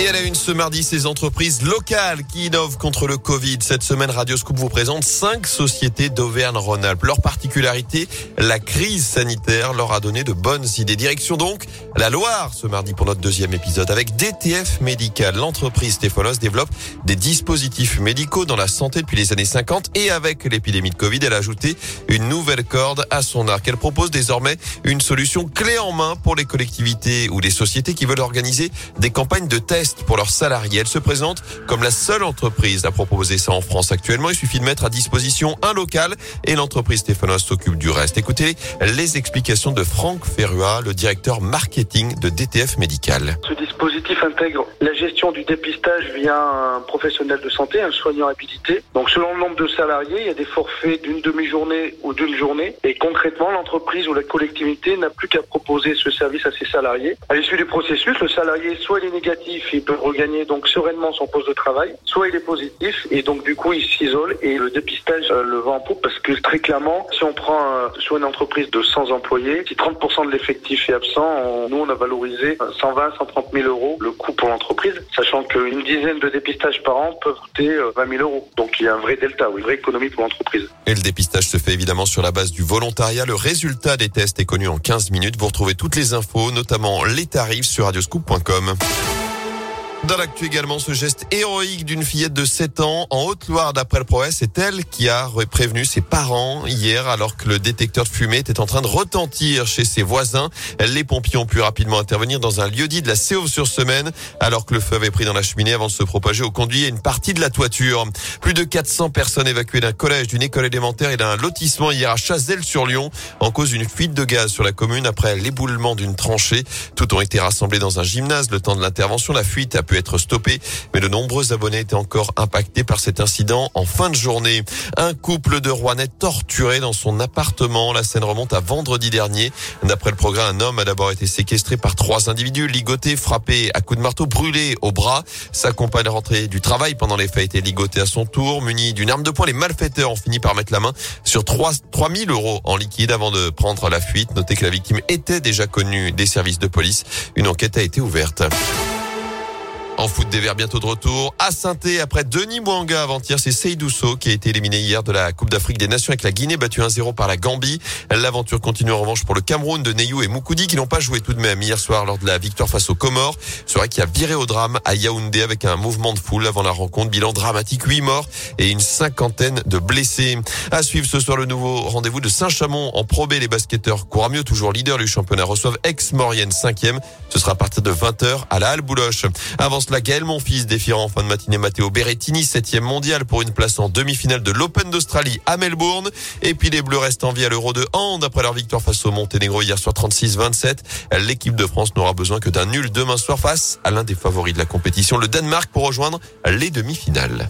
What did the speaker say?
Et à la une ce mardi, ces entreprises locales qui innovent contre le Covid. Cette semaine, Radio Scoop vous présente cinq sociétés d'Auvergne-Rhône-Alpes. Leur particularité, la crise sanitaire leur a donné de bonnes idées. Direction donc la Loire ce mardi pour notre deuxième épisode avec DTF Médical. L'entreprise Stéphanos développe des dispositifs médicaux dans la santé depuis les années 50 et avec l'épidémie de Covid, elle a ajouté une nouvelle corde à son arc. Elle propose désormais une solution clé en main pour les collectivités ou les sociétés qui veulent organiser des campagnes de tests pour leurs salariés. Elle se présente comme la seule entreprise à proposer ça en France actuellement. Il suffit de mettre à disposition un local et l'entreprise Stéphanos s'occupe du reste. Écoutez les explications de Franck Ferrua, le directeur marketing de DTF Médical. Dispositif intègre la gestion du dépistage via un professionnel de santé, un soignant habilité. Donc selon le nombre de salariés, il y a des forfaits d'une demi-journée ou d'une journée. Et concrètement, l'entreprise ou la collectivité n'a plus qu'à proposer ce service à ses salariés. À l'issue du processus, le salarié, soit il est négatif, il peut regagner donc sereinement son poste de travail, soit il est positif et donc du coup il s'isole et le dépistage euh, le vend en poupe parce que très clairement, si on prend euh, soit une entreprise de 100 employés, si 30% de l'effectif est absent, nous on a valorisé 120, 130 000 le coût pour l'entreprise, sachant qu'une dizaine de dépistages par an peuvent coûter 20 euh, 000 euros. Donc il y a un vrai delta, une vraie économie pour l'entreprise. Et le dépistage se fait évidemment sur la base du volontariat. Le résultat des tests est connu en 15 minutes. Vous retrouvez toutes les infos, notamment les tarifs sur radioscoop.com. Dans l'actu également, ce geste héroïque d'une fillette de 7 ans en Haute-Loire d'après le progrès, c'est elle qui a prévenu ses parents hier alors que le détecteur de fumée était en train de retentir chez ses voisins. Les pompiers ont pu rapidement intervenir dans un lieu dit de la Séauve-sur-Semaine alors que le feu avait pris dans la cheminée avant de se propager au conduit et une partie de la toiture. Plus de 400 personnes évacuées d'un collège, d'une école élémentaire et d'un lotissement hier à Chazelles-sur-Lyon en cause d'une fuite de gaz sur la commune après l'éboulement d'une tranchée. Tout ont été rassemblés dans un gymnase le temps de l'intervention. La fuite a pu être stoppé, mais de nombreux abonnés étaient encore impactés par cet incident en fin de journée. Un couple de Rouennais torturé dans son appartement. La scène remonte à vendredi dernier. D'après le progrès, un homme a d'abord été séquestré par trois individus, ligoté, frappé à coups de marteau, brûlé au bras. Sa compagne rentrée du travail pendant les faits été ligotée à son tour. Muni d'une arme de poing, les malfaiteurs ont fini par mettre la main sur 3, 3000 euros en liquide avant de prendre la fuite. Notez que la victime était déjà connue des services de police. Une enquête a été ouverte. Foot des Verts bientôt de retour à saint après Denis Mwanga avant-hier. C'est Seydousso qui a été éliminé hier de la Coupe d'Afrique des Nations avec la Guinée battue 1-0 par la Gambie. L'aventure continue en revanche pour le Cameroun de Neyou et Moukoudi qui n'ont pas joué tout de même hier soir lors de la victoire face aux Comores. Vrai qui a viré au drame à Yaoundé avec un mouvement de foule avant la rencontre. Bilan dramatique, 8 morts et une cinquantaine de blessés. À suivre ce soir le nouveau rendez-vous de Saint-Chamond en probé. Les basketteurs mieux toujours leader du championnat, reçoivent ex-Maurienne 5e. Ce sera à partir de 20h à la Halle Bouloche. Avance la Gaël fils défiant en fin de matinée Matteo Berrettini, septième mondial pour une place en demi-finale de l'Open d'Australie à Melbourne. Et puis les Bleus restent en vie à l'Euro de hand après leur victoire face au Monténégro hier soir 36-27. L'équipe de France n'aura besoin que d'un nul demain soir face à l'un des favoris de la compétition, le Danemark, pour rejoindre les demi-finales.